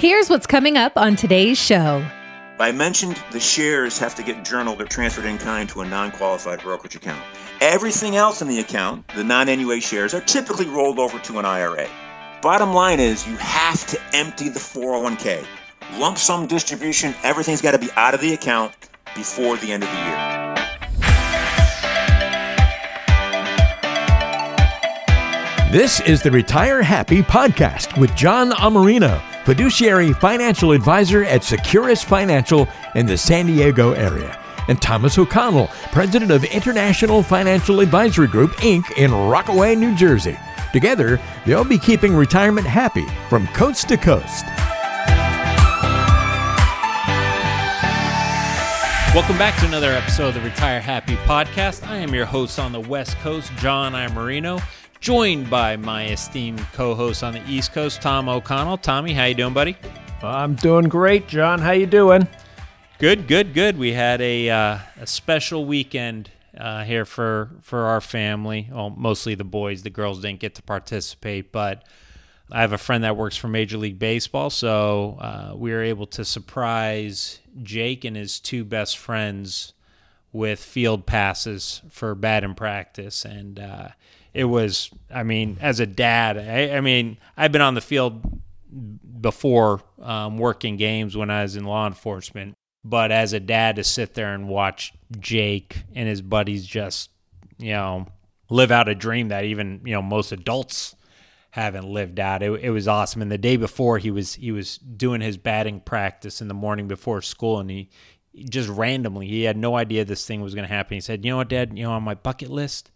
Here's what's coming up on today's show. I mentioned the shares have to get journaled or transferred in kind to a non qualified brokerage account. Everything else in the account, the non NUA shares, are typically rolled over to an IRA. Bottom line is you have to empty the 401k. Lump sum distribution, everything's got to be out of the account before the end of the year. This is the Retire Happy podcast with John Amarino, fiduciary financial advisor at Securus Financial in the San Diego area, and Thomas O'Connell, president of International Financial Advisory Group, Inc., in Rockaway, New Jersey. Together, they'll be keeping retirement happy from coast to coast. Welcome back to another episode of the Retire Happy podcast. I am your host on the West Coast, John Imarino joined by my esteemed co-host on the East Coast, Tom O'Connell. Tommy, how you doing, buddy? I'm doing great, John. How you doing? Good, good, good. We had a uh, a special weekend uh, here for for our family. Well, mostly the boys. The girls didn't get to participate, but I have a friend that works for Major League Baseball, so uh, we were able to surprise Jake and his two best friends with field passes for batting practice, and uh, it was i mean as a dad i, I mean i've been on the field before um, working games when i was in law enforcement. But as a dad to sit there and watch jake and his buddies just you know live out a dream that even you know most adults haven't lived out. It, it was awesome. And the day before he was he was doing his batting practice in the morning before school and he just randomly he had no idea this thing was going to happen. He said you know what dad? You know on my bucket list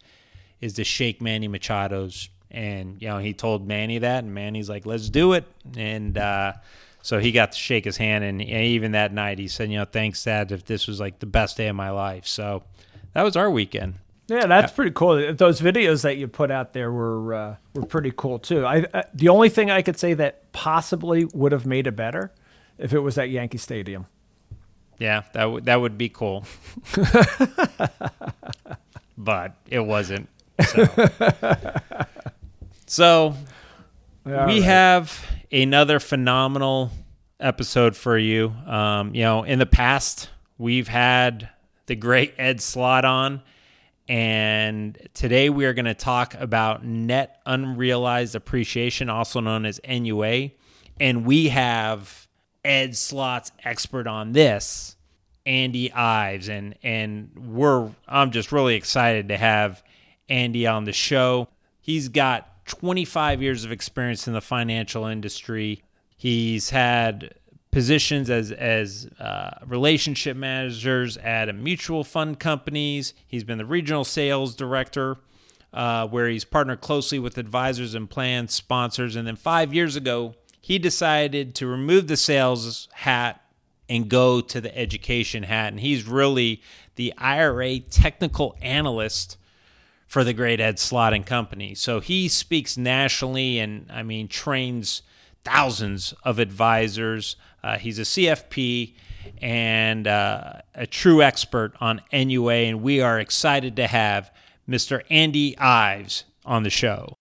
is to shake Manny Machado's. And, you know, he told Manny that, and Manny's like, let's do it. And uh, so he got to shake his hand. And even that night, he said, you know, thanks, Dad, if this was like the best day of my life. So that was our weekend. Yeah, that's pretty cool. Those videos that you put out there were uh, were pretty cool too. I, I the only thing I could say that possibly would have made it better if it was at Yankee Stadium. Yeah, that would that would be cool. but it wasn't. So, so we right. have another phenomenal episode for you. Um, you know, in the past, we've had the great Ed Slott on, and today we are going to talk about net unrealized appreciation, also known as NUA. And we have Ed Slott's expert on this, Andy Ives, and and we're I'm just really excited to have Andy on the show. He's got 25 years of experience in the financial industry. He's had positions as as uh, relationship managers at a mutual fund companies. He's been the regional sales director, uh, where he's partnered closely with advisors and plan sponsors. And then five years ago, he decided to remove the sales hat and go to the education hat. And he's really the IRA technical analyst for the great Ed Slott and Company. So he speaks nationally and, I mean, trains thousands of advisors. Uh, he's a CFP and uh, a true expert on NUA, and we are excited to have Mr. Andy Ives on the show.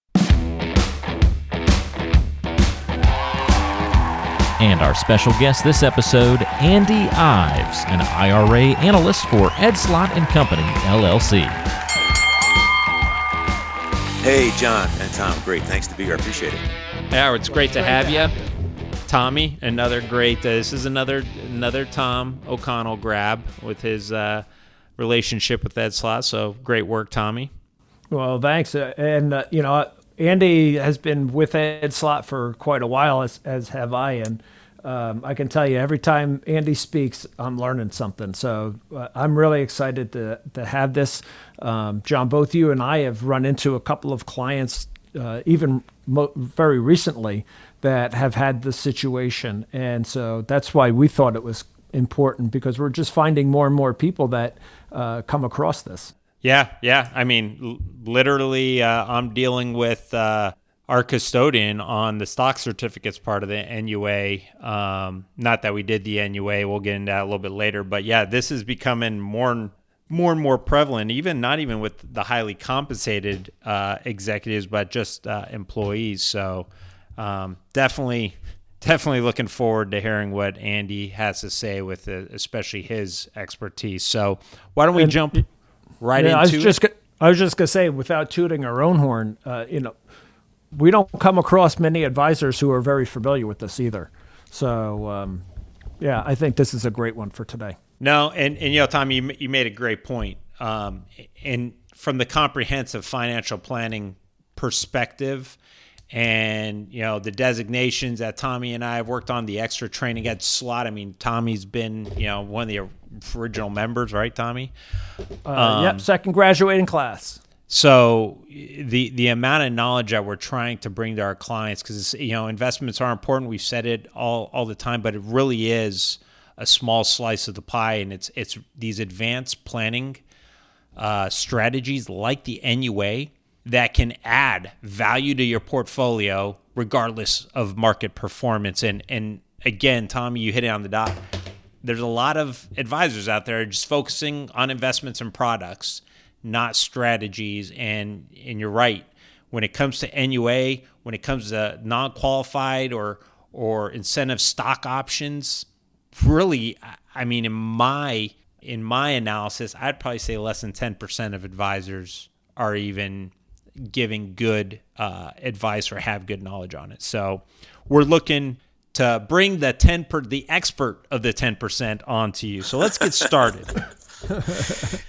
And our special guest this episode, Andy Ives, an IRA analyst for Ed Slott and Company, LLC. Hey, John and Tom, great. Thanks to be here. I appreciate it. Yeah, it's great to have you. Tommy, another great. Uh, this is another another Tom O'Connell grab with his uh, relationship with Ed Slott. So great work, Tommy. Well, thanks. Uh, and uh, you know, Andy has been with Ed Slott for quite a while, as as have I, and um, I can tell you every time Andy speaks, I'm learning something. So uh, I'm really excited to, to have this. Um, John, both you and I have run into a couple of clients, uh, even mo- very recently, that have had this situation. And so that's why we thought it was important because we're just finding more and more people that uh, come across this. Yeah, yeah. I mean, l- literally, uh, I'm dealing with uh, our custodian on the stock certificates part of the NUA. Um, not that we did the NUA, we'll get into that a little bit later. But yeah, this is becoming more and more and more prevalent, even not even with the highly compensated uh, executives, but just uh, employees. So um, definitely, definitely looking forward to hearing what Andy has to say with uh, especially his expertise. So why don't we And- jump right Yeah, I was into just it? I was just gonna say, without tooting our own horn, uh, you know, we don't come across many advisors who are very familiar with this either. So, um, yeah, I think this is a great one for today. No, and and you know, Tom, you you made a great point. Um, and from the comprehensive financial planning perspective, and you know the designations that Tommy and I have worked on, the extra training Ed Slott. I mean, Tommy's been you know one of the original members, right, Tommy? Uh, yep, second graduating class. So the the amount of knowledge that we're trying to bring to our clients, because you know investments are important. We've said it all all the time, but it really is a small slice of the pie, and it's it's these advanced planning uh, strategies like the NUA that can add value to your portfolio regardless of market performance. And and again, Tommy, you hit it on the dot. There's a lot of advisors out there just focusing on investments and products, not strategies. And and you're right. When it comes to NUA, when it comes to non-qualified or or incentive stock options, really, I- mean, in my in my analysis, I'd probably say less than ten percent of advisors are even giving good uh, advice or have good knowledge on it. So we're looking to bring the ten per the expert of the ten percent onto you. So let's get started.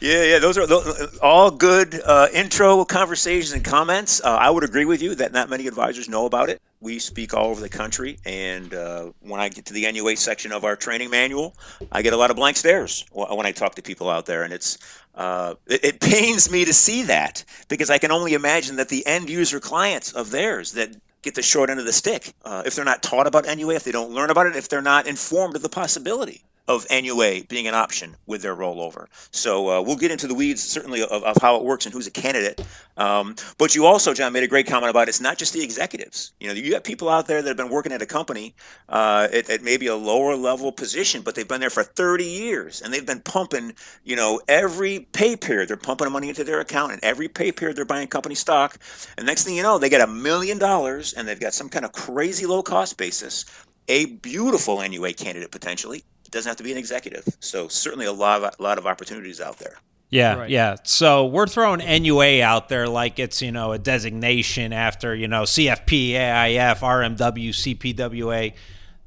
Yeah, yeah, those are those, all good uh, intro conversations and comments. Uh, I would agree with you that not many advisors know about it. We speak all over the country, and uh, when I get to the NUA section of our training manual, I get a lot of blank stares when I talk to people out there, and it's uh, it, it pains me to see that because I can only imagine that the end user clients of theirs that get the short end of the stick uh, if they're not taught about NUA, if they don't learn about it, if they're not informed of the possibility of NUA being an option with their rollover. So uh, we'll get into the weeds certainly of, of how it works and who's a candidate. Um, but you also, John, made a great comment about it's not just the executives. You know, you got people out there that have been working at a company uh, at, at maybe a lower level position, but they've been there for 30 years and they've been pumping, you know, every pay period they're pumping money into their account, and every pay period they're buying company stock. And next thing you know, they get a million dollars and they've got some kind of crazy low cost basis. A beautiful NUA candidate potentially doesn't have to be an executive. So certainly a lot of a lot of opportunities out there. Yeah, Right. yeah. So we're throwing NUA out there like it's you know a designation after you know CFP, AIF, RMW, CPWA.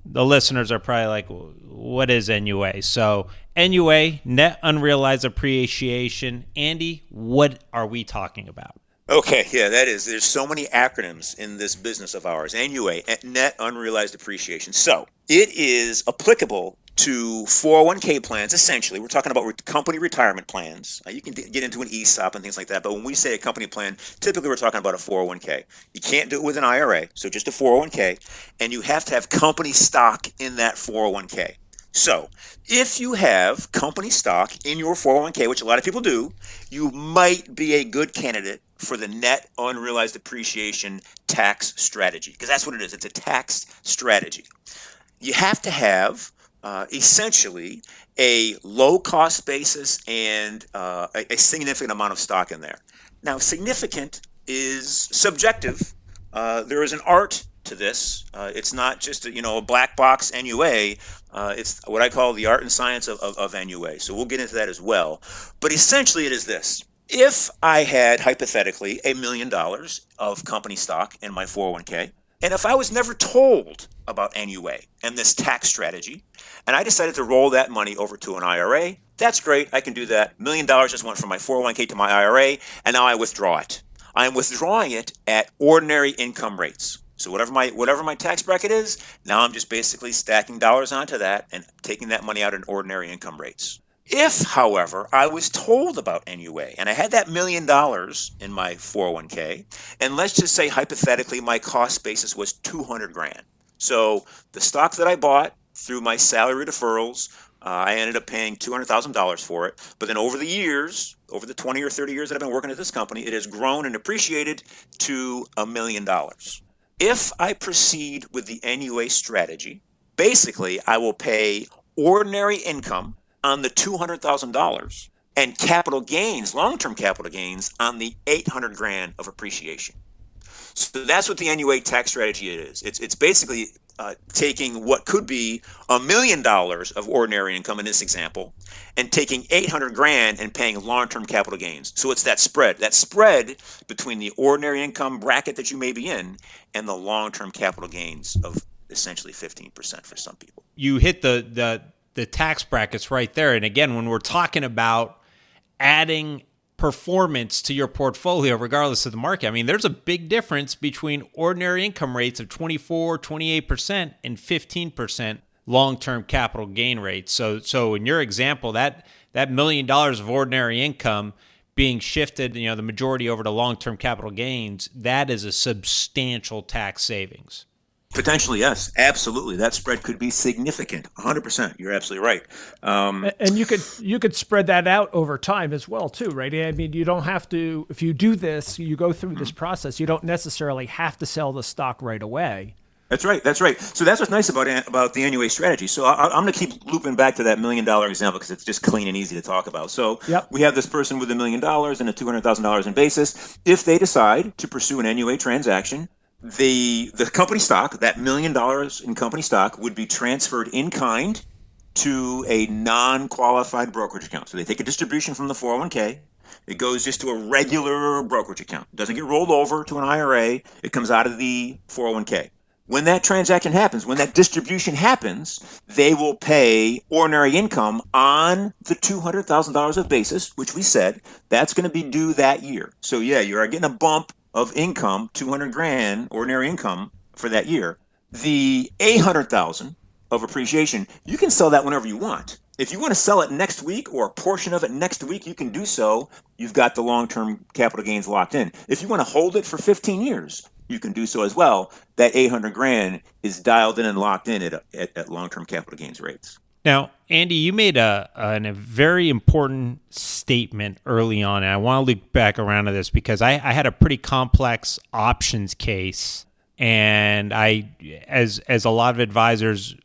The listeners are probably like, "What is NUA?" So NUA, net unrealized appreciation. Andy, what are we talking about? Okay, yeah, that is. There's so many acronyms in this business of ours. NUA, net unrealized appreciation. So it is applicable to 401k plans. Essentially, we're talking about company retirement plans. Uh, you can d- get into an ESOP and things like that, but when we say a company plan, typically we're talking about a 401k. You can't do it with an IRA, so just a 401k, and you have to have company stock in that 401k. So, if you have company stock in your 401k, which a lot of people do, you might be a good candidate for the net unrealized appreciation tax strategy because that's what it is. It's a tax strategy. You have to have uh, essentially a low cost basis and uh, a, a significant amount of stock in there. Now, significant is subjective. Uh, there is an art to this. Uh, it's not just a, you know a black box NUA. Uh, it's what I call the art and science of, of, of NUA. So we'll get into that as well. But essentially, it is this: if I had hypothetically a million dollars of company stock in my 401k, and if I was never told about NUA and this tax strategy, and I decided to roll that money over to an IRA, that's great. I can do that. Million dollars just went from my 401k to my IRA, and now I withdraw it. I am withdrawing it at ordinary income rates. So whatever my whatever my tax bracket is, now I'm just basically stacking dollars onto that and taking that money out at ordinary income rates. If, however, I was told about NUA and I had that million dollars in my 401k, and let's just say hypothetically my cost basis was 200 grand. So the stock that I bought through my salary deferrals, uh, I ended up paying $200,000 for it. But then over the years, over the 20 or 30 years that I've been working at this company, it has grown and appreciated to a million dollars. If I proceed with the NUA strategy, basically I will pay ordinary income on the $200,000 and capital gains, long-term capital gains on the 800 grand of appreciation. So that's what the NUA tax strategy is. It's it's basically uh, taking what could be a million dollars of ordinary income in this example and taking 800 grand and paying long-term capital gains. So it's that spread, that spread between the ordinary income bracket that you may be in and the long-term capital gains of essentially 15% for some people. You hit the the the tax brackets right there. And again, when we're talking about adding performance to your portfolio regardless of the market. I mean, there's a big difference between ordinary income rates of 24, 28% and 15% long-term capital gain rates. So so in your example, that that million dollars of ordinary income being shifted, you know, the majority over to long-term capital gains, that is a substantial tax savings. Potentially, yes, absolutely. That spread could be significant. 100%. You're absolutely right. Um, and you could you could spread that out over time as well, too, right? I mean, you don't have to. If you do this, you go through this process. You don't necessarily have to sell the stock right away. That's right. That's right. So that's what's nice about about the NUA strategy. So I, am going to keep looping back to that million dollar example because it's just clean and easy to talk about. So yep. we have this person with a million dollars and a two hundred thousand dollars in basis. If they decide to pursue an NUA transaction, the the company stock, that million dollars in company stock, would be transferred in kind to a non-qualified brokerage account. So they take a distribution from the 401k. It goes just to a regular brokerage account. It doesn't get rolled over to an IRA. It comes out of the 401k. When that transaction happens, when that distribution happens, they will pay ordinary income on the $200,000 of basis, which we said that's going to be due that year. So, yeah, you are getting a bump of income, 200 grand ordinary income for that year. The 800,000 of appreciation, you can sell that whenever you want. If you want to sell it next week or a portion of it next week, you can do so. You've got the long term capital gains locked in. If you want to hold it for 15 years, you can do so as well. That 800 grand is dialed in and locked in at, at, at long term capital gains rates. Now, Andy, you made a, a, a, very important statement early on, and I want to loop back around to this because I, I had a pretty complex options case, and I, as as a lot of advisors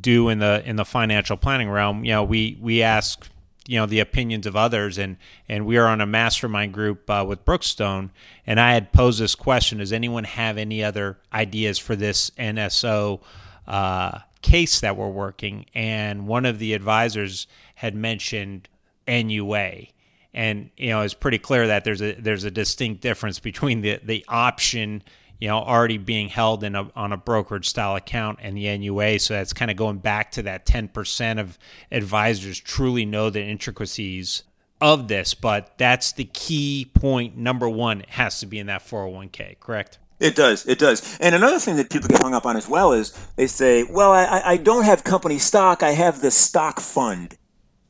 do in the in the financial planning realm, you know, we we ask you know the opinions of others and and we are on a mastermind group uh, with brookstone and i had posed this question does anyone have any other ideas for this nso uh, case that we're working, and one of the advisors had mentioned NUA. And you know, it's pretty clear that there's a there's a distinct difference between the the option, you know, already being held in a on a brokerage style account and the NUA. So that's kind of going back to that 10% of advisors truly know the intricacies of this, but that's the key point. Number one, it has to be in that 401k, correct? It does. It does. And another thing that people get hung up on as well is they say, well, I, I don't have company stock. I have the stock fund.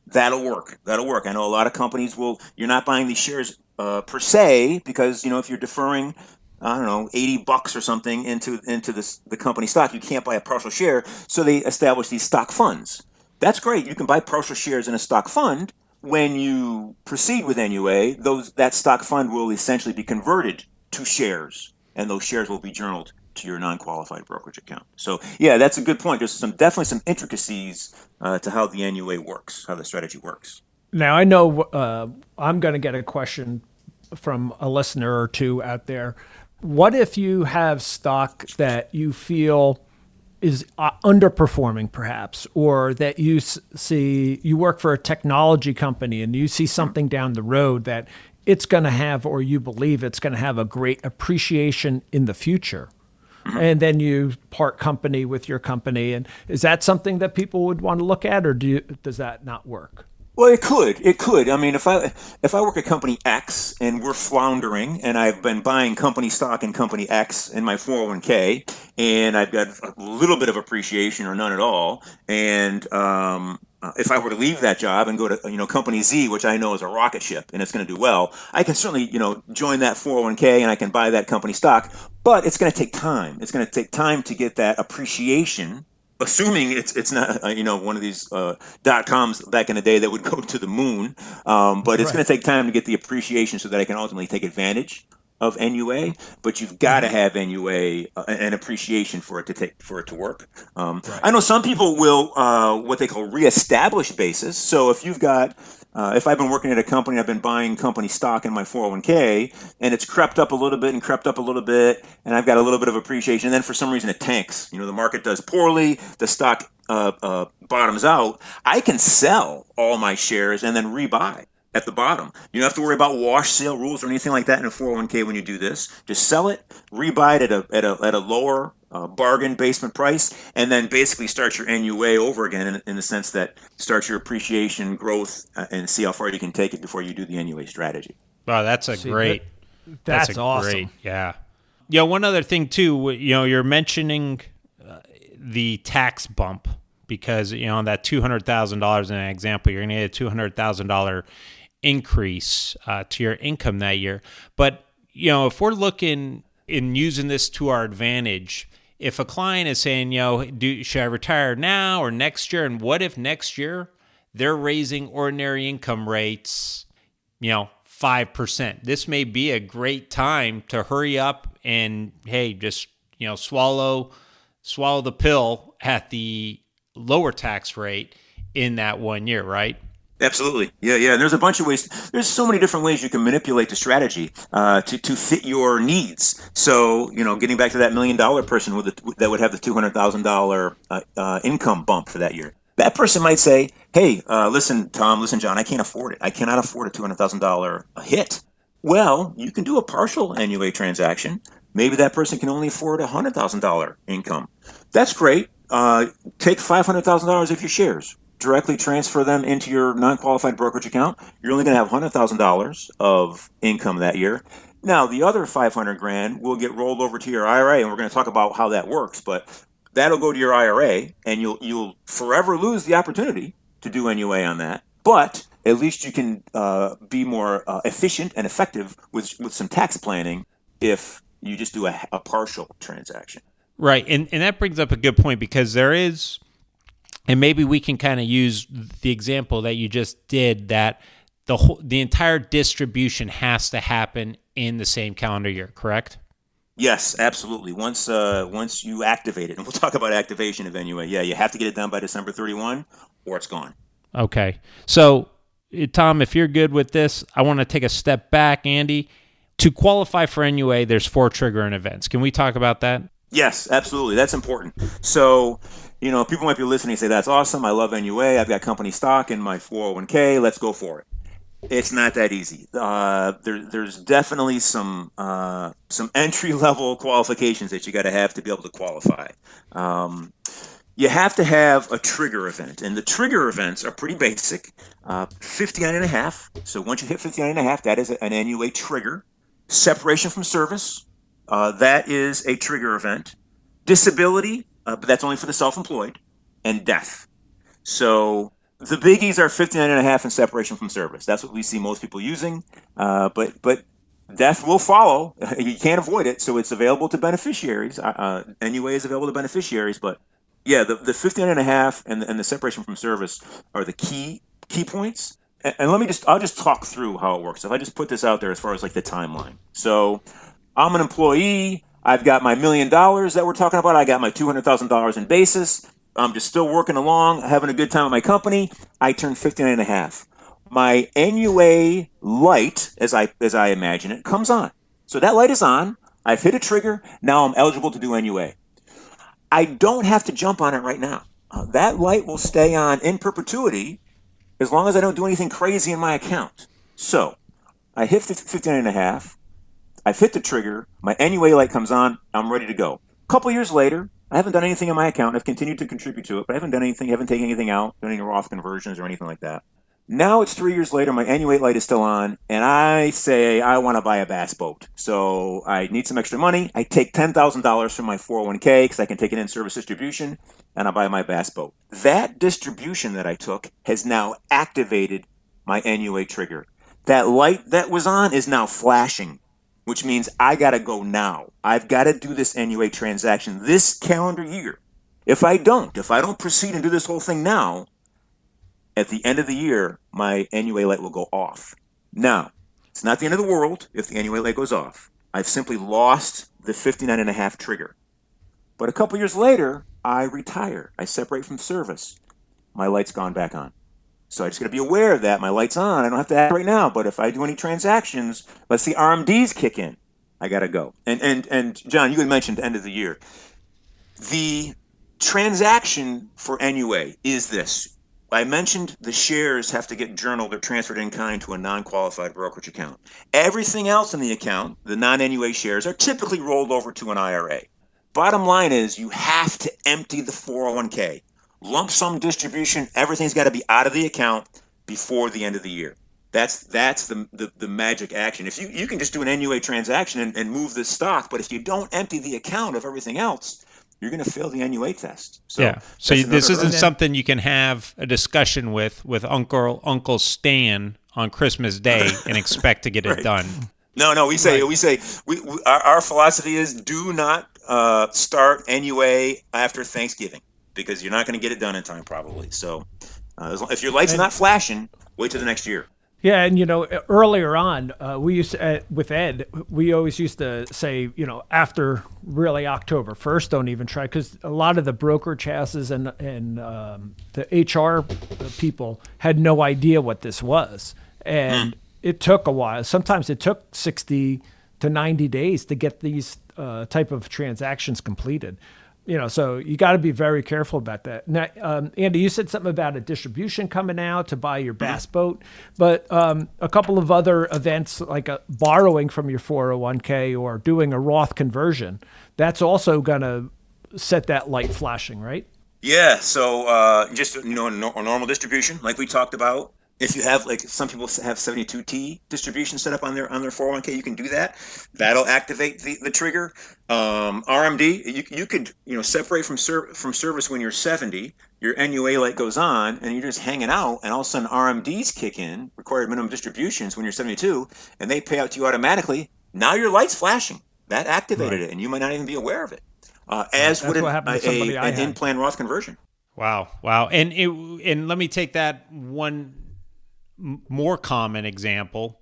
That'll work. That'll work. I know a lot of companies will, you're not buying these shares uh, per se because, you know, if you're deferring, I don't know, 80 bucks or something into, into this, the company stock, you can't buy a partial share. So they establish these stock funds. That's great. You can buy partial shares in a stock fund. When you proceed with NUA, those, that stock fund will essentially be converted to shares and those shares will be journaled to your non-qualified brokerage account. So yeah, that's a good point. There's some definitely some intricacies uh, to how the NUA works, how the strategy works. Now I know uh, I'm going to get a question from a listener or two out there. What if you have stock that you feel is uh, underperforming perhaps or that you see you work for a technology company and you see something down the road that it's going to have, or you believe it's going to have a great appreciation in the future. And then you part company with your company. And is that something that people would want to look at, or do you, does that not work? Well, it could. It could. I mean, if I if I work at company X and we're floundering, and I've been buying company stock in company X in my 401k, and I've got a little bit of appreciation or none at all, and um, uh, if I were to leave that job and go to you know company Z, which I know is a rocket ship and it's going to do well, I can certainly you know join that 401k and I can buy that company stock. But it's going to take time. It's going to take time to get that appreciation. Assuming it's it's not uh, you know one of these uh, dot coms back in the day that would go to the moon, um, but it's right. going to take time to get the appreciation so that I can ultimately take advantage of NUA, but you've got to have NUA uh, an appreciation for it to take for it to work. Um, right. I know some people will uh, what they call reestablish basis. So if you've got uh, if I've been working at a company, I've been buying company stock in my 401k, and it's crept up a little bit and crept up a little bit, and I've got a little bit of appreciation. And then for some reason it tanks. You know, the market does poorly, the stock uh, uh, bottoms out. I can sell all my shares and then rebuy at the bottom. You don't have to worry about wash sale rules or anything like that in a 401k when you do this. Just sell it, rebuy it at a at a, at a lower uh, bargain basement price, and then basically start your NUA over again in, in the sense that start your appreciation growth uh, and see how far you can take it before you do the NUA strategy. Wow, that's a see, great. That, that's, that's awesome. Great, yeah. Yeah. One other thing too, you know, you're mentioning uh, the tax bump because you know that two hundred thousand dollars in an example, you're going to get a two hundred thousand dollar increase uh, to your income that year. But you know, if we're looking in using this to our advantage, if a client is saying, you know, do should I retire now or next year? And what if next year they're raising ordinary income rates, you know, five percent? This may be a great time to hurry up and hey, just you know, swallow swallow the pill at the lower tax rate in that one year, right? Absolutely, yeah, yeah. And there's a bunch of ways. There's so many different ways you can manipulate the strategy uh, to to fit your needs. So you know, getting back to that million dollar person with the, that would have the two hundred thousand uh, uh, income bump for that year. That person might say, "Hey, uh, listen, Tom, listen, John, I can't afford it. I cannot afford a two hundred thousand dollar hit." Well, you can do a partial NUA transaction. Maybe that person can only afford a hundred thousand dollar income. That's great. Uh, take five hundred thousand dollars of your shares directly transfer them into your non-qualified brokerage account, you're only going to have hundred thousand dollars of income that year. Now, the other five hundred grand will get rolled over to your IRA, and we're going to talk about how that works. But that'll go to your IRA, and you'll you'll forever lose the opportunity to do NUA on that. But at least you can uh, be more uh, efficient and effective with with some tax planning if you just do a, a partial transaction. Right, and and that brings up a good point because there is and maybe we can kind of use the example that you just did that the whole, the entire distribution has to happen in the same calendar year, correct? Yes, absolutely. Once uh, once you activate it, and we'll talk about activation of NUA. Yeah, you have to get it done by December 31 or it's gone. Okay. So, eh, Tom, if you're good with this, I want to take a step back, Andy. To qualify for NUA, there's four triggering events. Can we talk about that? Yes, absolutely. That's important. So, you know, people might be listening and say, that's awesome. I love NUA. I've got company stock in my 401k. Let's go for it. It's not that easy. Uh, there, there's definitely some uh, some entry level qualifications that you got to have to be able to qualify. Um, you have to have a trigger event, and the trigger events are pretty basic. Uh, 59 and a half. So once you hit 59 and a half, that is an NUA trigger. Separation from service, uh, that is a trigger event. Disability, uh, but that's only for the self-employed, and death. So the biggies are 59 and a half and separation from service. That's what we see most people using. Uh, but but death will follow. You can't avoid it. So it's available to beneficiaries. Uh, NUA uh, is available to beneficiaries. But yeah, the, the 59 and a half and the, and the separation from service are the key key points. And, and let me just I'll just talk through how it works. If I just put this out there as far as like the timeline. So I'm an employee. I've got my million dollars that we're talking about. I got my $200,000 in basis. I'm just still working along, having a good time at my company. I turn 59 and a half. My NUA light, as I, as I imagine it, comes on. So that light is on. I've hit a trigger. Now I'm eligible to do NUA. I don't have to jump on it right now. Uh, that light will stay on in perpetuity as long as I don't do anything crazy in my account. So I hit 59 and a half. I've hit the trigger. My NUA light comes on. I'm ready to go. A couple years later, I haven't done anything in my account. I've continued to contribute to it, but I haven't done anything, I haven't taken anything out, done any Roth conversions or anything like that. Now it's three years later, my NUA light is still on, and I say I want to buy a bass boat. So I need some extra money. I take $10,000 from my 401k because I can take it in service distribution, and I buy my bass boat. That distribution that I took has now activated my NUA trigger. That light that was on is now flashing which means I got to go now. I've got to do this NUA transaction this calendar year. If I don't, if I don't proceed and do this whole thing now, at the end of the year, my NUA light will go off. Now, it's not the end of the world if the NUA light goes off. I've simply lost the 59 and a half trigger. But a couple years later, I retire. I separate from service. My light's gone back on. So I just got to be aware of that. My light's on. I don't have to act right now, but if I do any transactions, let's see RMDs kick in. I got to go. And and and John, you had mentioned end of the year. The transaction for NUA is this. I mentioned the shares have to get journaled or transferred in kind to a non qualified brokerage account. Everything else in the account, the non NUA shares, are typically rolled over to an IRA. Bottom line is you have to empty the 401k. Lump sum distribution, everything's got to be out of the account before the end of the year. That's that's the, the, the magic action. If you, you can just do an NUA transaction and, and move the stock, but if you don't empty the account of everything else, you're going to fail the NUA test. So yeah. So this isn't something you can have a discussion with with Uncle Uncle Stan on Christmas Day and expect to get right. it done. No, no. We say right. we say we, we our, our, philosophy is do not uh, start NUA after Thanksgiving because you're not going to get it done in time probably. So uh, if your light's not flashing, wait till the next year. Yeah, and you know, earlier on, uh, we used to, uh, with Ed, we always used to say, you know, after really October first, don't even try because a lot of the broker chassis and and um, the HR people had no idea what this was, and mm. it took a while. Sometimes it took sixty to ninety days to get these uh, type of transactions completed you know, so you got to be very careful about that. Now, um, Andy, you said something about a distribution coming out to buy your bass mm-hmm. boat, but um, a couple of other events like a, borrowing from your 401k or doing a Roth conversion, that's also going to set that light flashing, right? Yeah. So uh, just you know, a normal distribution, like we talked about, if you have like some people have 72t distribution set up on their on their 401k you can do that. That'll activate the, the trigger. Um, rmd you, you could you know separate from ser- from service when you're 70 your nua light goes on and you're just hanging out and all of a sudden rmds kick in required minimum distributions when you're 72 and they pay out to you automatically. Now your light's flashing. That activated right. it and you might not even be aware of it. Uh, as would an, a, a, an in-plan roth conversion. Wow, wow, and it, and let me take that one more common example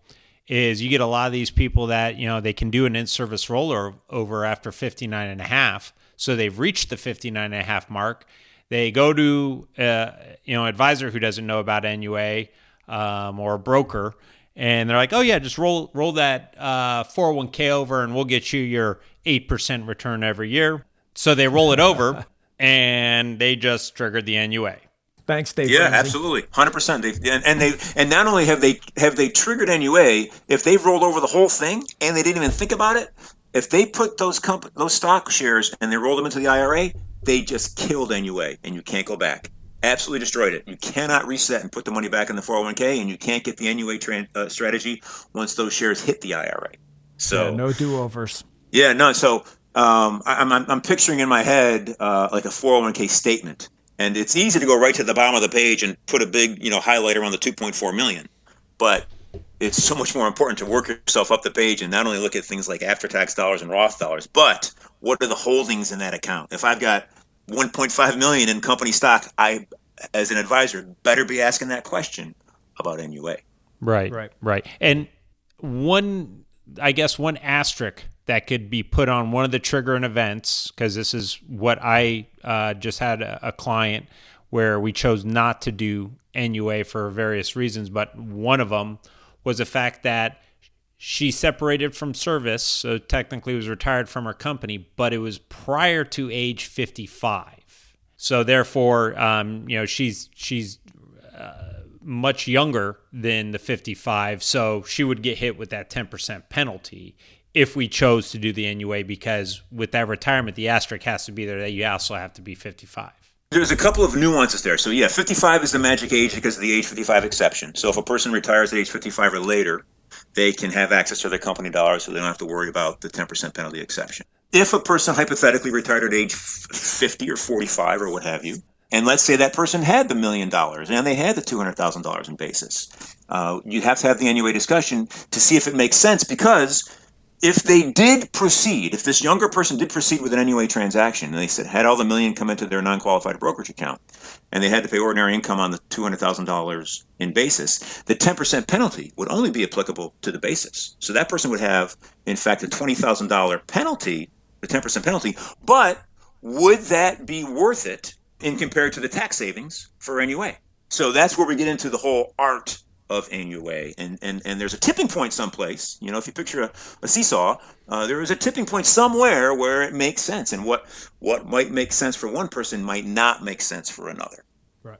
is you get a lot of these people that you know they can do an in-service rollover after 59 and a half. So they've reached the 59 and a half mark. They go to uh, you know advisor who doesn't know about nua um, or a broker and they're like oh yeah just roll roll that uh, 401k over and we'll get you your 8% return every year. So they roll it over and they just triggered the nua Thanks, Dave. Yeah, Ramsey. absolutely, hundred percent. They and, and they and not only have they have they triggered NUA, if they've rolled over the whole thing and they didn't even think about it, if they put those comp- those stock shares and they rolled them into the IRA, they just killed NUA, and you can't go back. Absolutely destroyed it. You cannot reset and put the money back in the 401k, and you can't get the NUA tra- uh, strategy once those shares hit the IRA. So yeah, no do overs. Yeah, no. So um, I, am I'm, I'm picturing in my head uh, like a 401k statement and it's easy to go right to the bottom of the page and put a big, you know, highlighter on the 2.4 million. But it's so much more important to work yourself up the page and not only look at things like after tax dollars and Roth dollars, but what are the holdings in that account? If I've got 1.5 million in company stock, I, as an advisor, better be asking that question about NUA. Right, right, right. And one, I guess, one asterisk that could be put on one of the triggering events because this is what I uh, just had a, a, client where we chose not to do NUA for various reasons, but one of them was the fact that she separated from service, so technically was retired from her company, but it was prior to age 55. So therefore, um, you know, she's she's uh, much younger than the 55, so she would get hit with that 10% penalty if we chose to do the NUA because with that retirement, the asterisk has to be there that you also have to be 55. There's a couple of nuances there. So, yeah, 55 is the magic age because of the age 55 exception. So, if a person retires at age 55 or later, they can have access to their company dollars so they don't have to worry about the 10% penalty exception. If a person hypothetically retired at age 50 or 45 or what have you, and let's say that person had the million dollars and they had the $200,000 in basis, uh, you have to have the NUA discussion to see if it makes sense because if they did proceed, if this younger person did proceed with an NUA transaction, and they said had all the million come into their non-qualified brokerage account, and they had to pay ordinary income on the two hundred thousand dollars in basis, the ten percent penalty would only be applicable to the basis. So that person would have, in fact, a twenty thousand dollar penalty, the ten percent penalty. But would that be worth it in compared to the tax savings for NUA? So that's where we get into the whole art of NUA. And, and, and there's a tipping point someplace. You know, if you picture a, a seesaw, uh, there is a tipping point somewhere where it makes sense. And what, what might make sense for one person might not make sense for another. Right.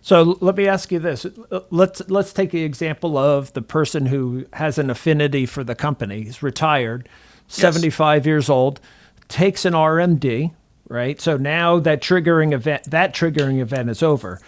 So let me ask you this. Let's let's take the example of the person who has an affinity for the company. He's retired, yes. 75 years old, takes an RMD, right? So now that triggering event that triggering event is over.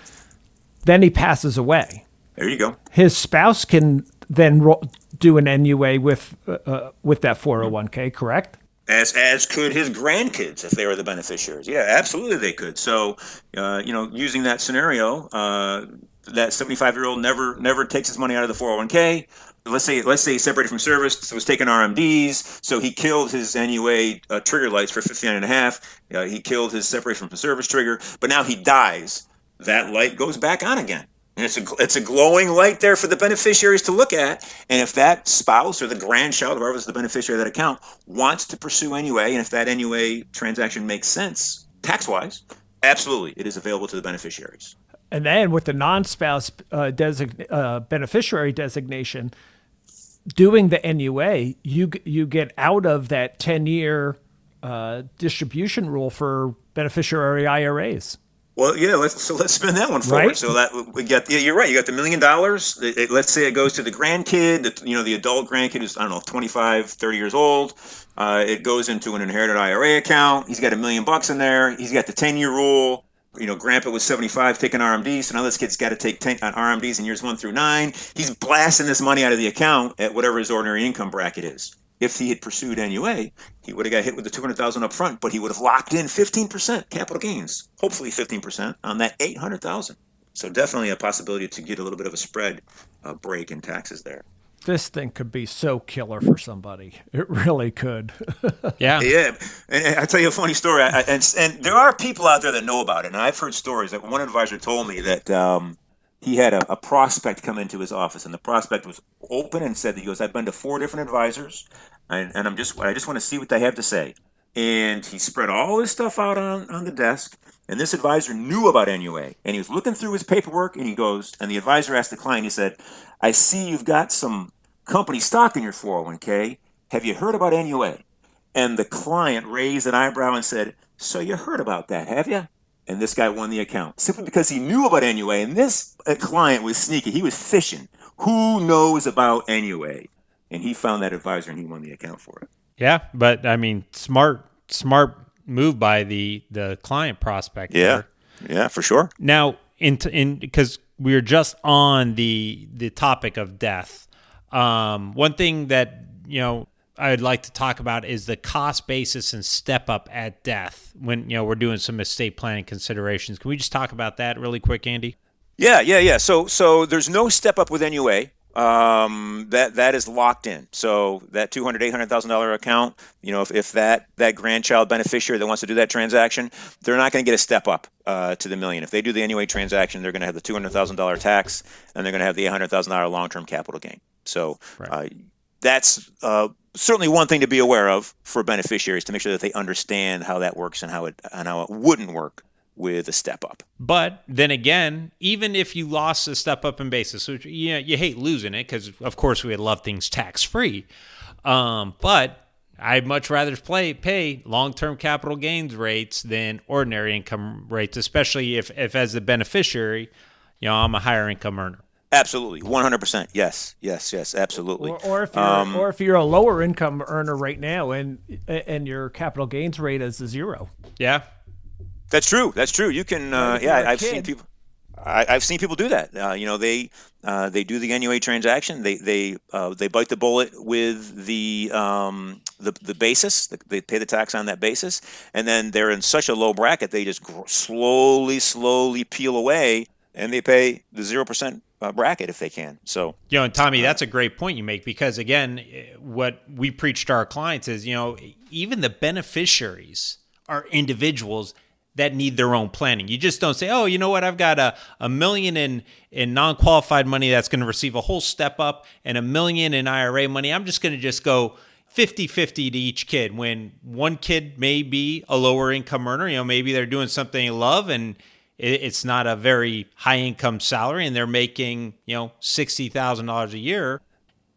Then he passes away there you go. His spouse can then ro- do an NUA with uh, uh with that 401k, correct? As as could his grandkids if they were the beneficiaries. Yeah, absolutely they could. So, uh, you know, using that scenario, uh, that 75 year old never never takes his money out of the 401k. Let's say let's say he separated from service, so was taking RMDs, so he killed his NUA uh, trigger lights for 59 and a half. Uh, he killed his separation from service trigger, but now he dies. That light goes back on again. And it's a, it's a glowing light there for the beneficiaries to look at. And if that spouse or the grandchild, whoever is the beneficiary of that account, wants to pursue NUA, and if that NUA transaction makes sense tax wise, absolutely, it is available to the beneficiaries. And then with the non spouse uh, design, uh, beneficiary designation, doing the NUA, you, you get out of that 10 year uh, distribution rule for beneficiary IRAs. Well, yeah. Let's so let's spin that one forward. Right? So that we get. Yeah, you're right. You got the million dollars. let's say it goes to the grandkid. The, you know, the adult grandkid is I don't know 25, 30 years old. Uh, it goes into an inherited IRA account. He's got a million bucks in there. He's got the ten year rule. You know, Grandpa was 75 taking RMDs, so now this kid's got to take 10 on uh, RMDs in years one through nine. He's blasting this money out of the account at whatever his ordinary income bracket is if he had pursued NUA, he would have got hit with the 200,000 up front, but he would have locked in 15% capital gains, hopefully 15% on that 800,000. So definitely a possibility to get a little bit of a spread uh, break in taxes there. This thing could be so killer for somebody. It really could. yeah. Yeah. And, I tell you a funny story. I, and, and there are people out there that know about it. And I've heard stories that one advisor told me that um, he had a, a, prospect come into his office, and the prospect was open and said, that "He goes, I've been to four different advisors, and, and I'm just I just want to see what they have to say." And he spread all his stuff out on, on the desk, and this advisor knew about NUA, and he was looking through his paperwork, and he goes, and the advisor asked the client, he said, "I see you've got some company stock in your 401k. Have you heard about NUA?" And the client raised an eyebrow and said, "So you heard about that, have you?" and this guy won the account simply because he knew about NUA. And this uh, client was sneaky. He was fishing. Who knows about NUA? And he found that advisor and he won the account for it. Yeah, but I mean, smart, smart move by the the client prospect. Yeah, there. yeah, for sure. Now, in in because we are just on the the topic of death. Um, one thing that you know I'd like to talk about is the cost basis and step up at death when you know we're doing some estate planning considerations. Can we just talk about that really quick, Andy? Yeah, yeah, yeah. So so there's no step up with NUA. Um, that that is locked in. So that two hundred eight hundred thousand dollar account, you know, if, if that that grandchild beneficiary that wants to do that transaction, they're not going to get a step up uh, to the million. If they do the NUA transaction, they're going to have the two hundred thousand dollar tax, and they're going to have the eight hundred thousand dollar long term capital gain. So right. uh, that's uh, certainly one thing to be aware of for beneficiaries to make sure that they understand how that works and how it and how it wouldn't work with a step up. But then again, even if you lost a step up in basis, which you know, you hate losing it because of course we would love things tax free. Um, but I'd much rather play pay long term capital gains rates than ordinary income rates, especially if, if as the beneficiary, you know, I'm a higher income earner. Absolutely, one hundred percent. Yes, yes, yes, absolutely. Or, or if you're um, or if you're a lower income earner right now and and your capital gains rate is zero. Yeah, that's true. That's true. You can. Uh, yeah, I've kid. seen people. I, have seen people do that. Uh, you know, they uh, they do the NUA transaction. They they uh, they bite the bullet with the um, the the basis. They pay the tax on that basis, and then they're in such a low bracket they just slowly slowly peel away, and they pay the zero percent uh, bracket if they can. So, you know, and Tommy, that's a great point you make because again, what we preach to our clients is, you know, even the beneficiaries are individuals that need their own planning. You just don't say, "Oh, you know what? I've got a, a million in in non-qualified money that's going to receive a whole step up and a million in IRA money. I'm just going to just go 50-50 to each kid when one kid may be a lower income earner, you know, maybe they're doing something they love and it's not a very high income salary and they're making, you know, $60,000 a year.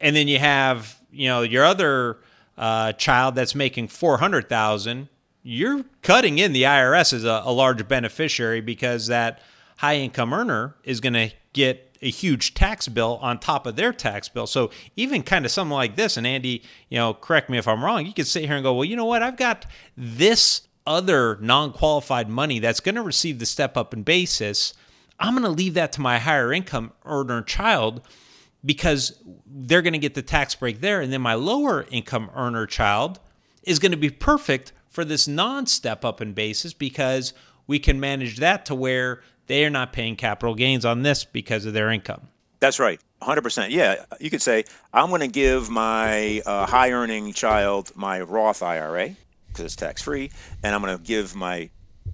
And then you have, you know, your other uh, child that's making 400,000 you're cutting in the IRS as a, a large beneficiary because that high income earner is going to get a huge tax bill on top of their tax bill. So even kind of something like this, and Andy, you know, correct me if I'm wrong, you could sit here and go, well, you know what? I've got this other non-qualified money that's going to receive the step up in basis. I'm going to leave that to my higher income earner child because they're going to get the tax break there. And then my lower income earner child is going to be perfect for this non step up in basis because we can manage that to where they are not paying capital gains on this because of their income. That's right. 100%. Yeah, you could say, I'm going to give my uh, high earning child my Roth IRA because it's tax free, and I'm going to give my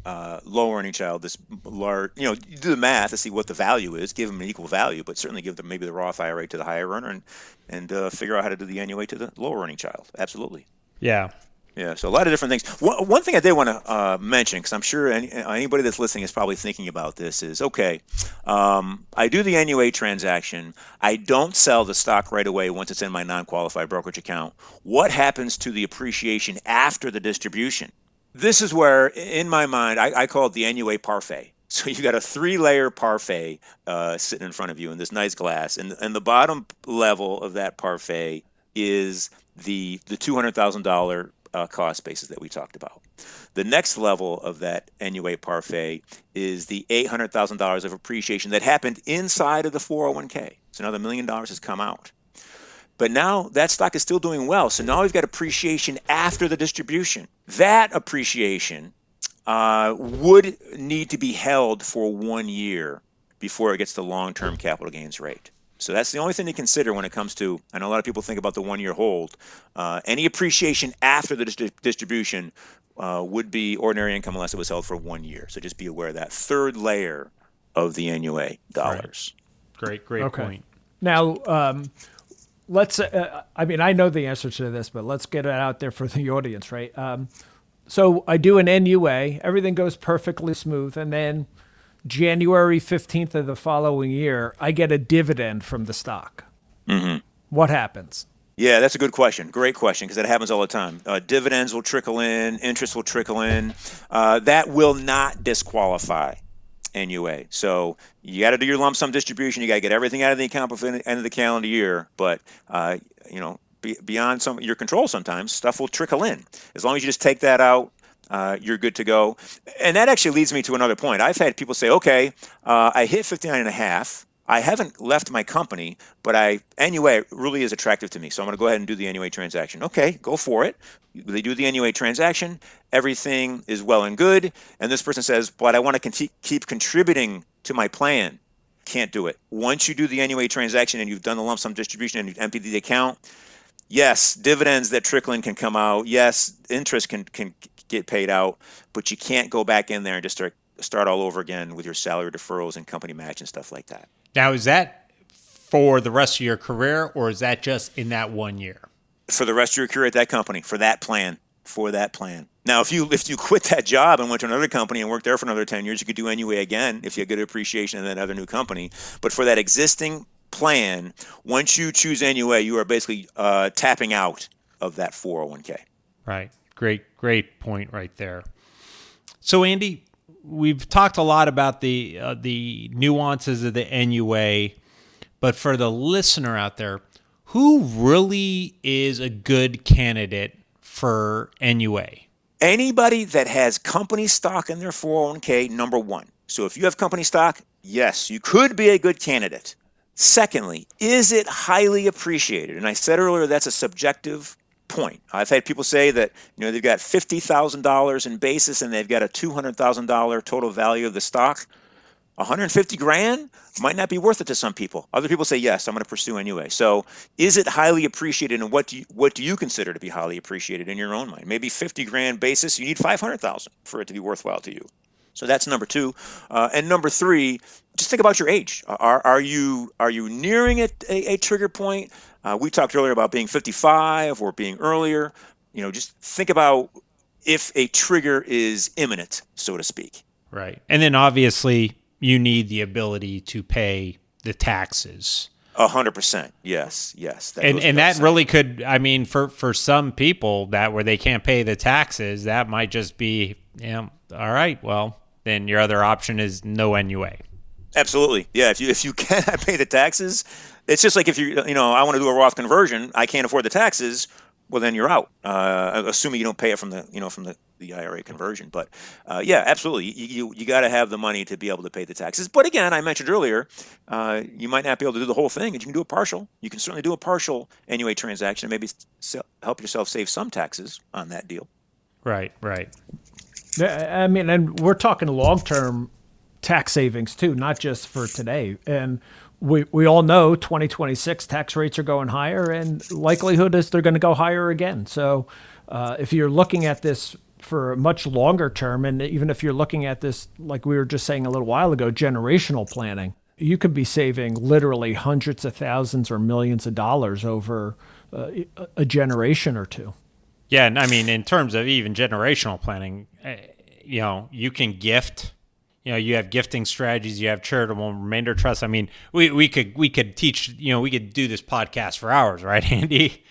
uh, low earning child this large, you know, you do the math to see what the value is, give them an equal value, but certainly give them maybe the Roth IRA to the higher earner and, and uh, figure out how to do the NUA to the lower earning child. Absolutely. Yeah. Yeah, so a lot of different things. One, one thing I did want to uh, mention, because I'm sure any, anybody that's listening is probably thinking about this, is okay, um, I do the NUA transaction. I don't sell the stock right away once it's in my non qualified brokerage account. What happens to the appreciation after the distribution? This is where, in my mind, I, I call it the NUA parfait. So you got a three-layer parfait uh, sitting in front of you in this nice glass, and and the bottom level of that parfait is the the two hundred thousand dollar uh, cost basis that we talked about. The next level of that NUA parfait is the $800,000 of appreciation that happened inside of the 401k. So another million dollars has come out. But now that stock is still doing well. So now we've got appreciation after the distribution. That appreciation uh, would need to be held for one year before it gets the long term capital gains rate. So that's the only thing to consider when it comes to. I know a lot of people think about the one-year hold. Uh, any appreciation after the dist- distribution uh, would be ordinary income unless it was held for one year. So just be aware of that third layer of the NUA dollars. Great, great okay. point. Now, um, let's. Uh, I mean, I know the answer to this, but let's get it out there for the audience, right? Um, so I do an NUA, everything goes perfectly smooth, and then January 15th of the following year, I get a dividend from the stock. Mm-hmm. What happens? Yeah, that's a good question. Great question because that happens all the time. Uh, dividends will trickle in, interest will trickle in. Uh, that will not disqualify NUA. So you got to do your lump sum distribution. You got to get everything out of the account before the end of the calendar year. But uh, you know, be, beyond some your control, sometimes stuff will trickle in. As long as you just take that out, uh, you're good to go. And that actually leads me to another point. I've had people say, okay, uh, I hit 59 and a half. I haven't left my company, but I NUA really is attractive to me. So I'm going to go ahead and do the NUA transaction. Okay, go for it. They do the NUA transaction. Everything is well and good. And this person says, but I want to keep contributing to my plan. Can't do it. Once you do the NUA transaction and you've done the lump sum distribution and you've emptied the account, yes, dividends that trickle in can come out. Yes, interest can can get paid out, but you can't go back in there and just start start all over again with your salary deferrals and company match and stuff like that. Now, is that for the rest of your career, or is that just in that one year? For the rest of your career at that company, for that plan, for that plan. Now, if you if you quit that job and went to another company and worked there for another ten years, you could do NUA again if you had good appreciation in that other new company. But for that existing plan, once you choose NUA, you are basically uh, tapping out of that 401k. Right. Great, great point right there. So, Andy, we've talked a lot about the uh, the nuances of the NUA, but for the listener out there, who really is a good candidate for NUA? Anybody that has company stock in their 401k, number one. So if you have company stock, yes, you could be a good candidate. Secondly, is it highly appreciated? And I said earlier that's a subjective point. I've had people say that you know they've got fifty thousand dollars in basis and they've got a two hundred thousand dollar total value of the stock. 150 grand might not be worth it to some people. Other people say yes, I'm going to pursue anyway. So, is it highly appreciated, and what do you, what do you consider to be highly appreciated in your own mind? Maybe 50 grand basis, you need 500,000 for it to be worthwhile to you. So that's number two, uh, and number three, just think about your age. Are, are you are you nearing a, a, a trigger point? Uh, we talked earlier about being 55 or being earlier. You know, just think about if a trigger is imminent, so to speak. Right, and then obviously you need the ability to pay the taxes. A hundred percent. Yes. Yes. That and and that really could. I mean, for for some people that where they can't pay the taxes, that might just be, you know, all right. Well, then your other option is no NUA. Absolutely. Yeah. If you if you cannot pay the taxes, it's just like if you you know I want to do a Roth conversion, I can't afford the taxes. Well, then you're out. Uh, assuming you don't pay it from the you know from the, the IRA conversion. But uh, yeah, absolutely. You you, you got to have the money to be able to pay the taxes. But again, I mentioned earlier, uh, you might not be able to do the whole thing, and you can do a partial. You can certainly do a partial NUA transaction, and maybe help yourself save some taxes on that deal. Right. Right. I mean, and we're talking long term tax savings too, not just for today. And we, we all know 2026 tax rates are going higher, and likelihood is they're going to go higher again. So uh, if you're looking at this for a much longer term, and even if you're looking at this, like we were just saying a little while ago, generational planning, you could be saving literally hundreds of thousands or millions of dollars over uh, a generation or two. Yeah, and I mean, in terms of even generational planning, eh, you know, you can gift. You know, you have gifting strategies. You have charitable remainder trust. I mean, we, we could we could teach. You know, we could do this podcast for hours, right, Andy?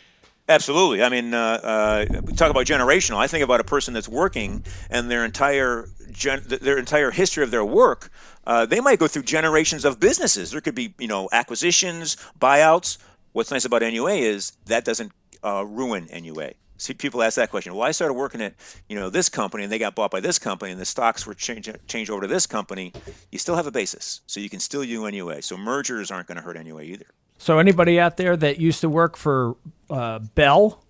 Absolutely. I mean, uh, uh, talk about generational. I think about a person that's working and their entire gen- their entire history of their work. Uh, they might go through generations of businesses. There could be, you know, acquisitions, buyouts. What's nice about NUA is that doesn't uh, ruin NUA see people ask that question. Well, I started working at you know this company, and they got bought by this company, and the stocks were changed changed over to this company. You still have a basis, so you can still do NUA. So mergers aren't going to hurt NUA either. So anybody out there that used to work for uh, Bell,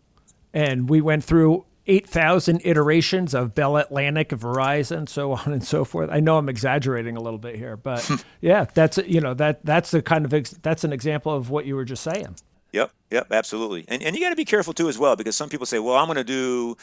and we went through 8,000 iterations of Bell Atlantic, Verizon, so on and so forth. I know I'm exaggerating a little bit here, but yeah, that's you know that that's the kind of ex- that's an example of what you were just saying. Yep, yep, absolutely. And and you got to be careful too as well because some people say, "Well, I'm going to do."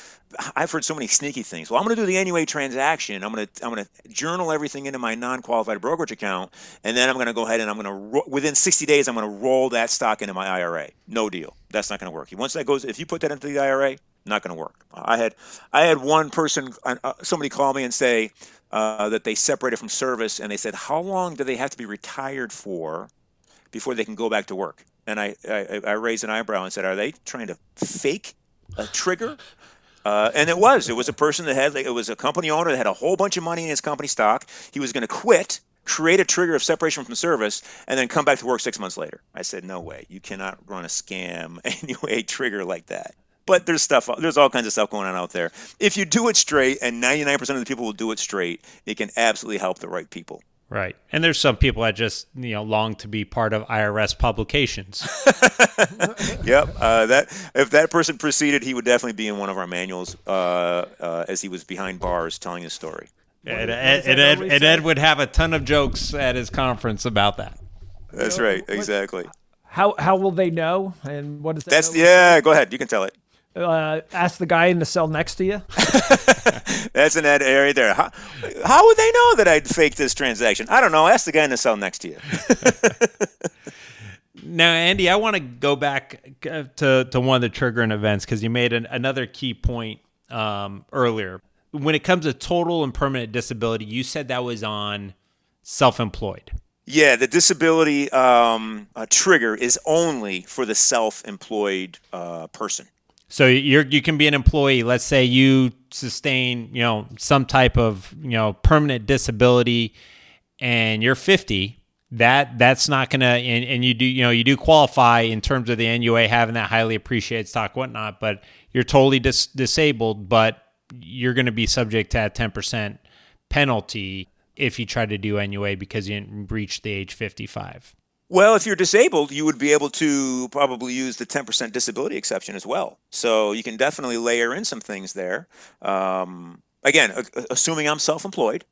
I've heard so many sneaky things. Well, I'm going to do the NUA transaction. I'm going to I'm going to journal everything into my non-qualified brokerage account, and then I'm going to go ahead and I'm going to within 60 days I'm going to roll that stock into my IRA. No deal. That's not going to work. Once that goes, if you put that into the IRA, not going to work. I had I had one person, uh, somebody call me and say uh, that they separated from service, and they said, "How long do they have to be retired for before they can go back to work?" And I, I, I raised an eyebrow and said, "Are they trying to fake a trigger?" Uh, and it was. It was a person that had, it was a company owner that had a whole bunch of money in his company stock. He was going to quit, create a trigger of separation from service, and then come back to work six months later. I said, no way. You cannot run a scam anyway trigger like that. But there's stuff, there's all kinds of stuff going on out there. If you do it straight, and 99% of the people will do it straight, it can absolutely help the right people. Right. And there's some people that just, you know, long to be part of IRS publications. yep. Uh, that if that person proceeded, he would definitely be in one of our manuals uh, uh, as he was behind bars telling his story. And, and, and, Ed, and Ed would have a ton of jokes at his conference about that. That's right. Exactly. How how will they know? And what is that? That's yeah. Go ahead. You can tell it uh, ask the guy in the cell next to you. That's in that area there. How, how would they know that I'd fake this transaction? I don't know. Ask the guy in the cell next to you. now, Andy, I want to go back uh, to, to one of the triggering events because you made an, another key point um, earlier. When it comes to total and permanent disability, you said that was on self employed. Yeah, the disability um, uh, trigger is only for the self employed uh, person. So you're you can be an employee. Let's say you sustain you know some type of you know permanent disability, and you're 50. That that's not gonna and, and you do you know you do qualify in terms of the NUA having that highly appreciated stock whatnot, but you're totally dis- disabled. But you're going to be subject to that 10% penalty if you try to do NUA because you didn't reach the age 55. Well, if you're disabled, you would be able to probably use the 10% disability exception as well. So you can definitely layer in some things there. Um, again, assuming I'm self employed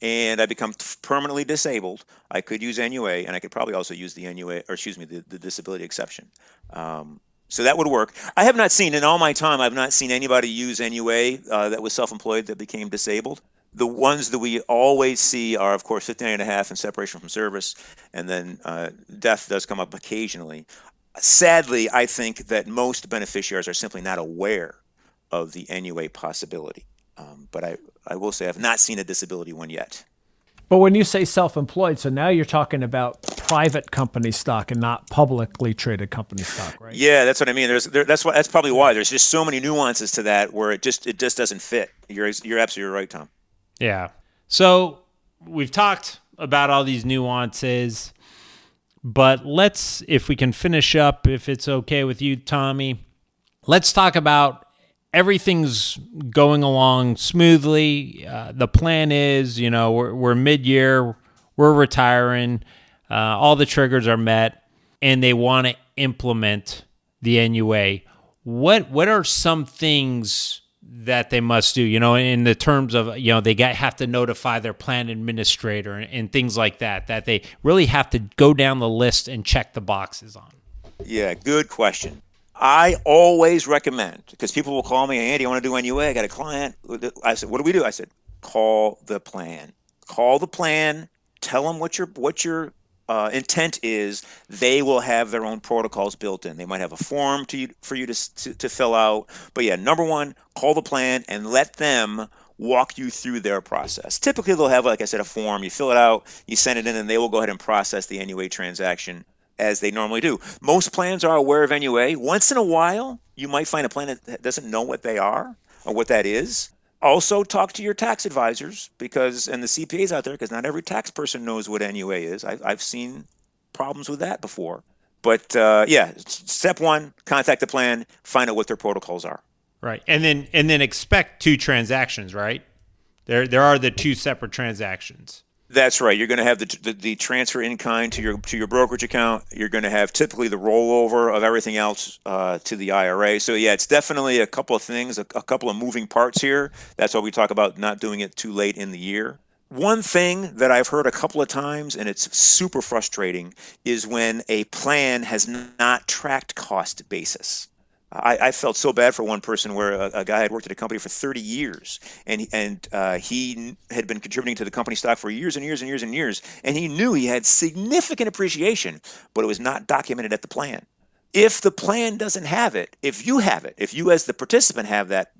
and I become permanently disabled, I could use NUA, and I could probably also use the NUA, or excuse me, the, the disability exception. Um, so that would work. I have not seen in all my time. I've not seen anybody use NUA uh, that was self-employed that became disabled. The ones that we always see are, of course, 59 and a half and separation from service, and then uh, death does come up occasionally. Sadly, I think that most beneficiaries are simply not aware of the NUA possibility. Um, but I, I will say I've not seen a disability one yet. But when you say self-employed, so now you're talking about private company stock and not publicly traded company stock, right? Yeah, that's what I mean. There's there, that's why that's probably why there's just so many nuances to that where it just it just doesn't fit. You're you're absolutely right, Tom. Yeah. So we've talked about all these nuances, but let's if we can finish up if it's okay with you, Tommy. Let's talk about everything's going along smoothly. Uh, the plan is, you know, we're, we're mid year, we're retiring, uh, all the triggers are met, and they want to implement the NUA. What what are some things that they must do? You know, in the terms of you know they got, have to notify their plan administrator and, and things like that. That they really have to go down the list and check the boxes on. Yeah, good question. I always recommend because people will call me, Andy, I want to do NUA. I got a client. I said, what do we do? I said, call the plan. Call the plan. Tell them what your what your uh, intent is. They will have their own protocols built in. They might have a form to you, for you to, to to fill out. But yeah, number one, call the plan and let them walk you through their process. Typically, they'll have, like I said, a form. You fill it out, you send it in, and they will go ahead and process the NUA transaction as they normally do. Most plans are aware of NUA. Once in a while, you might find a plan that doesn't know what they are or what that is. Also, talk to your tax advisors because, and the CPAs out there, because not every tax person knows what NUA is. I've, I've seen problems with that before. But uh, yeah, step one: contact the plan, find out what their protocols are. Right, and then and then expect two transactions. Right, there there are the two separate transactions. That's right. You're going to have the, the, the transfer in kind to your to your brokerage account. You're going to have typically the rollover of everything else uh, to the IRA. So yeah, it's definitely a couple of things, a, a couple of moving parts here. That's why we talk about not doing it too late in the year. One thing that I've heard a couple of times, and it's super frustrating, is when a plan has not tracked cost basis. I, I, felt so bad for one person where a, a, guy had worked at a company for 30 years and and uh, he had been contributing to the company stock for years and years and years and years and he knew he had significant appreciation but it was not documented at the plan if the plan doesn't have it if you have it if you as the participant have that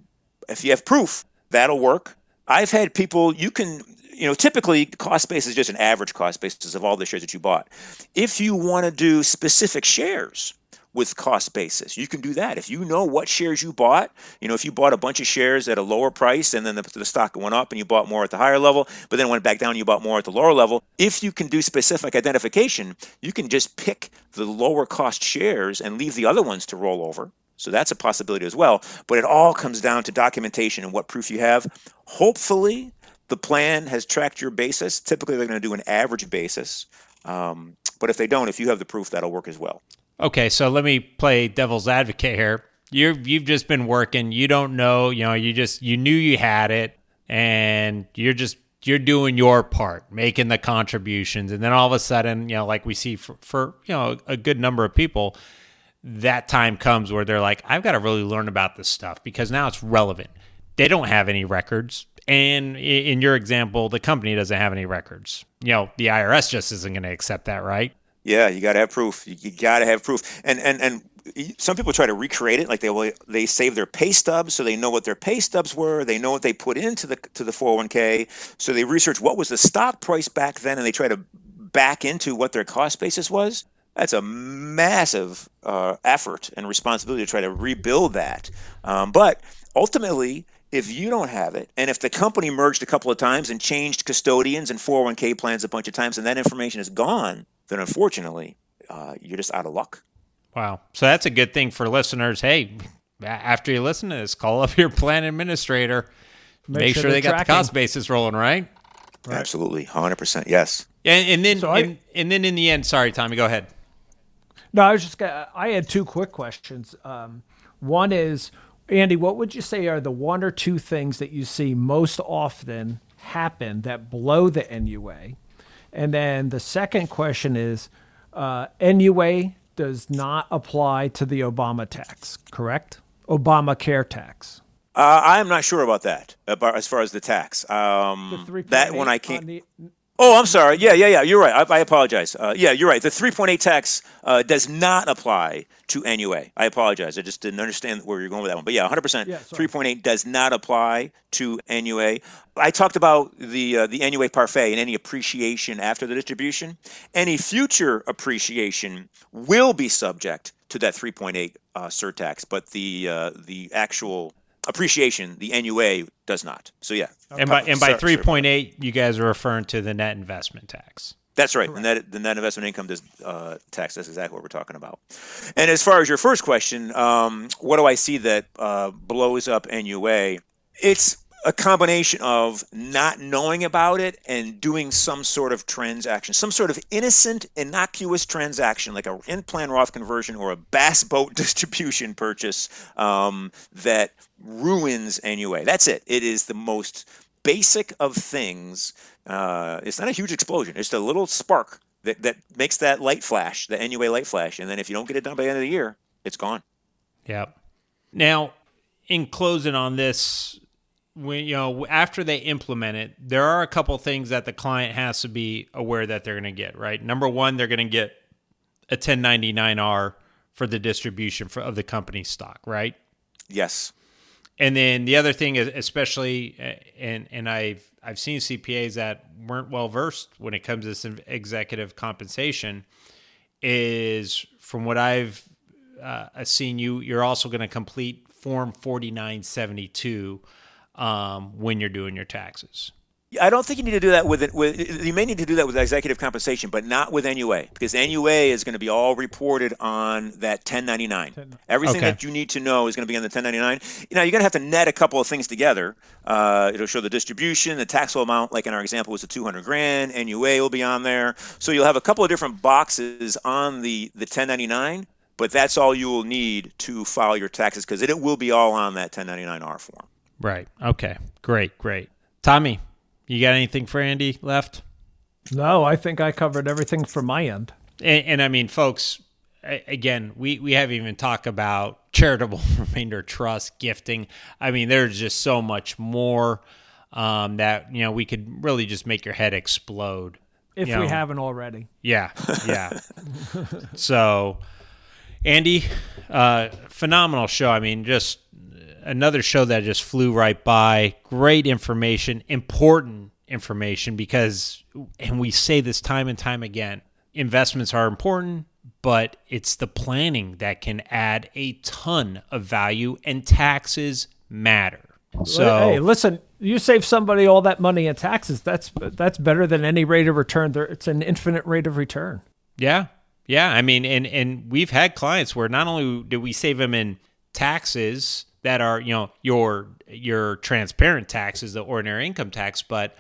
if you have proof that'll work i've had people you can you know, typically cost base is just an average cost basis of all the shares that you bought. If you want to do specific shares, with cost basis. You can do that. If you know what shares you bought, you know, if you bought a bunch of shares at a lower price and then the, the stock went up and you bought more at the higher level, but then went back down you bought more at the lower level, if you can do specific identification, you can just pick the lower cost shares and leave the other ones to roll over. So that's a possibility as well. But it all comes down to documentation and what proof you have. Hopefully, the plan has tracked your basis. Typically, they're going to do an average basis. Um, but if they don't, if you have the proof, that'll work as well. Okay, so let me play devil's advocate here. You're you've just been working. You don't know. You know. You just you knew you had it, and you're just you're doing your part, making the contributions, and then all of a sudden, you know, like we see for, for you know a good number of people, that time comes where they're like, I've got to really learn about this stuff because now it's relevant. They don't have any records. And in your example, the company doesn't have any records. You know, the IRS just isn't going to accept that, right? Yeah, you got to have proof. You, got to have proof. And and and some people try to recreate it, like they will, they save their pay stubs so they know what their pay stubs were. They know what they put into the to the 401k. So they research what was the stock price back then, and they try to back into what their cost basis was. That's a massive uh, effort and responsibility to try to rebuild that. Um, but ultimately, if you don't have it, and if the company merged a couple of times and changed custodians and 401k plans a bunch of times, and that information is gone, then unfortunately, uh, you're just out of luck. Wow. So that's a good thing for listeners. Hey, after you listen to this, call up your plan administrator. Make, make sure, sure they got the cost basis rolling, right? right. Absolutely, hundred percent, yes. And, and then, so I, and, and, then in the end, sorry, Tommy, go ahead. No, I was just. Gonna, I had two quick questions. Um, one is Andy, what would you say are the one or two things that you see most often happen that blow the NUA? And then the second question is uh, NUA does not apply to the Obama tax, correct? Obamacare tax. Uh, I am not sure about that, as far as the tax. Um, The that one I 3.8 can't. on the- Oh, I'm sorry. Yeah, yeah, yeah. You're right. I, I apologize. Uh, yeah, you're right. The 3.8 tax uh, does not apply to NUA. I apologize. I just didn't understand where you're going with that one. But yeah, 100%. Yeah, 3.8 does not apply to NUA. I talked about the uh, the NUA parfait and any appreciation after the distribution. Any future appreciation will be subject to that 3.8 uh, surtax, but the uh, the actual appreciation, the NUA, does not. So yeah. And by and by Sorry- sorry three point eight, you guys are referring to the net investment tax. That's right. The net, the net investment income does uh, tax. That's exactly what we're talking about. And as far as your first question, um, what do I see that uh, blows up NUA? It's a combination of not knowing about it and doing some sort of transaction, some sort of innocent, innocuous transaction, like a in-plan Roth conversion or a bass boat distribution purchase um, that ruins NUA. That's it. It is the most basic of things. Uh, it's not a huge explosion. It's a little spark that, that makes that light flash, the NUA light flash. And then if you don't get it done by the end of the year, it's gone. Yep. Now, in closing on this, when you know after they implement it, there are a couple things that the client has to be aware that they're going to get. Right. Number one, they're going to get a 1099R for the distribution for, of the company's stock. Right. Yes. And then the other thing is, especially, and and I've I've seen CPAs that weren't well versed when it comes to this executive compensation, is from what I've uh, seen you, you're also going to complete Form 4972 um, when you're doing your taxes. I don't think you need to do that with it. With you may need to do that with executive compensation, but not with NUA because NUA is going to be all reported on that 1099. Everything Okay. that you need to know is going to be on the 1099. Now you're going to have to net a couple of things together. Uh, it'll show the distribution, the taxable amount. Like in our example, was the 200 grand. NUA will be on there, so you'll have a couple of different boxes on the the 1099. But that's all you will need to file your taxes because it will be all on that 1099R form. Right. Okay. Great. Great. Tommy, you got anything for Andy left? No, I think I covered everything from my end. And, and I mean, folks, again, we, we haven't even talked about charitable remainder trust, gifting. I mean, there's just so much more um, that, you know, we could really just make your head explode. If You we haven't already. Yeah. Yeah. so, Andy, uh, phenomenal show. I mean, just another show that just flew right by. Great information, important information because, and we say this time and time again, investments are important, but it's the planning that can add a ton of value, and taxes matter. So, hey, listen, you save somebody all that money in taxes. That's that's better than any rate of return. There, it's an infinite rate of return. Yeah. Yeah. I mean, and, and we've had clients where not only did we save them in taxes that are, you know, your, your transparent taxes, the ordinary income tax, but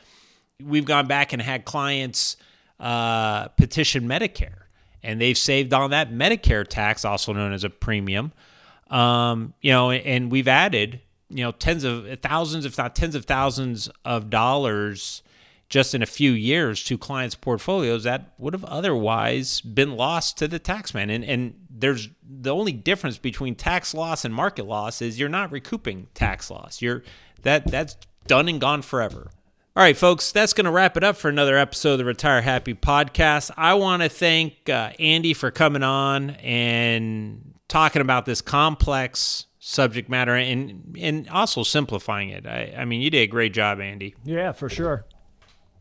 we've gone back and had clients uh, petition Medicare and they've saved on that Medicare tax, also known as a premium. Um, you know, and we've added, you know, tens of thousands, if not tens of thousands of dollars just in a few years to clients' portfolios that would have otherwise been lost to the taxman. And and there's the only difference between tax loss and market loss is you're not recouping tax loss. You're that that's done and gone forever. All right, folks, that's going to wrap it up for another episode of the Retire Happy podcast. I want to thank uh, Andy for coming on and talking about this complex subject matter and and also simplifying it. I, I mean, you did a great job, Andy. Yeah, for sure.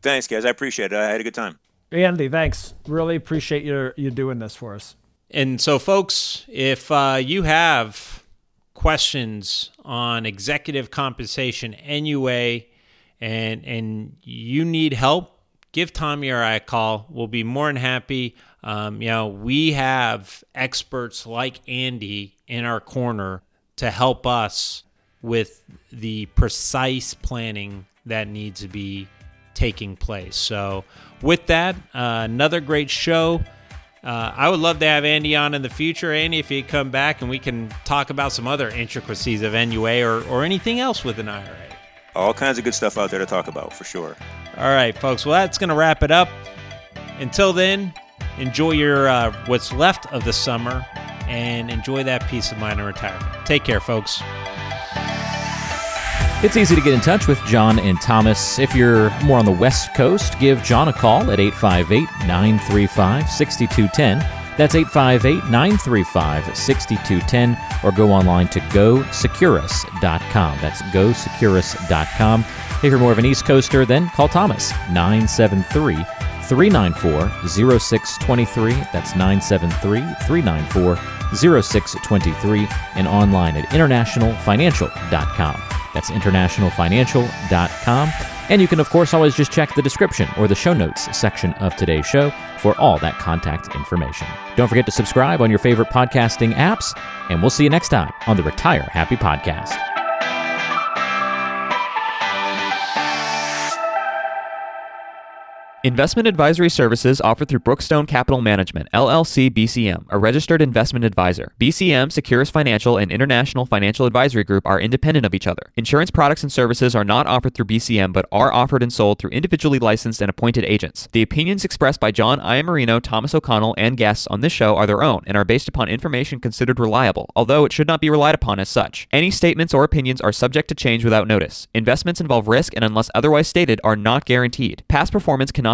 Thanks, guys. I appreciate it. I had a good time. Andy, thanks. Really appreciate you you doing this for us. And so, folks, if uh, you have questions on executive compensation, NUA, and and you need help, give Tommy or I a call. We'll be more than happy. Um, you know, we have experts like Andy in our corner to help us with the precise planning that needs to be taking place. So, with that, uh, another great show. Uh, I would love to have Andy on in the future, Andy, if you come back and we can talk about some other intricacies of NUA or, or anything else with an IRA. all kinds of good stuff out there to talk about for sure. All right, folks. Well, that's going to wrap it up. Until then, enjoy your uh, what's left of the summer and enjoy that peace of mind in retirement. Take care, folks. It's easy to get in touch with John and Thomas. If you're more on the West Coast, give John a call at 858 935 6210. That's 858 935 6210, or go online to gosecurus.com. That's gosecurus.com. If you're more of an East Coaster, then call Thomas 973 394 0623. That's 973 394 0623, and online at internationalfinancial.com. That's internationalfinancial.com. And you can, of course, always just check the description or the show notes section of today's show for all that contact information. Don't forget to subscribe on your favorite podcasting apps, and we'll see you next time on the Retire Happy Podcast. Investment advisory services offered through Brookstone Capital Management, LLC BCM, a registered investment advisor. BCM, Securus Financial, and International Financial Advisory Group are independent of each other. Insurance products and services are not offered through BCM but are offered and sold through individually licensed and appointed agents. The opinions expressed by John Iamarino, Thomas O'Connell, and guests on this show are their own and are based upon information considered reliable, although it should not be relied upon as such. Any statements or opinions are subject to change without notice. Investments involve risk and, unless otherwise stated, are not guaranteed. Past performance cannot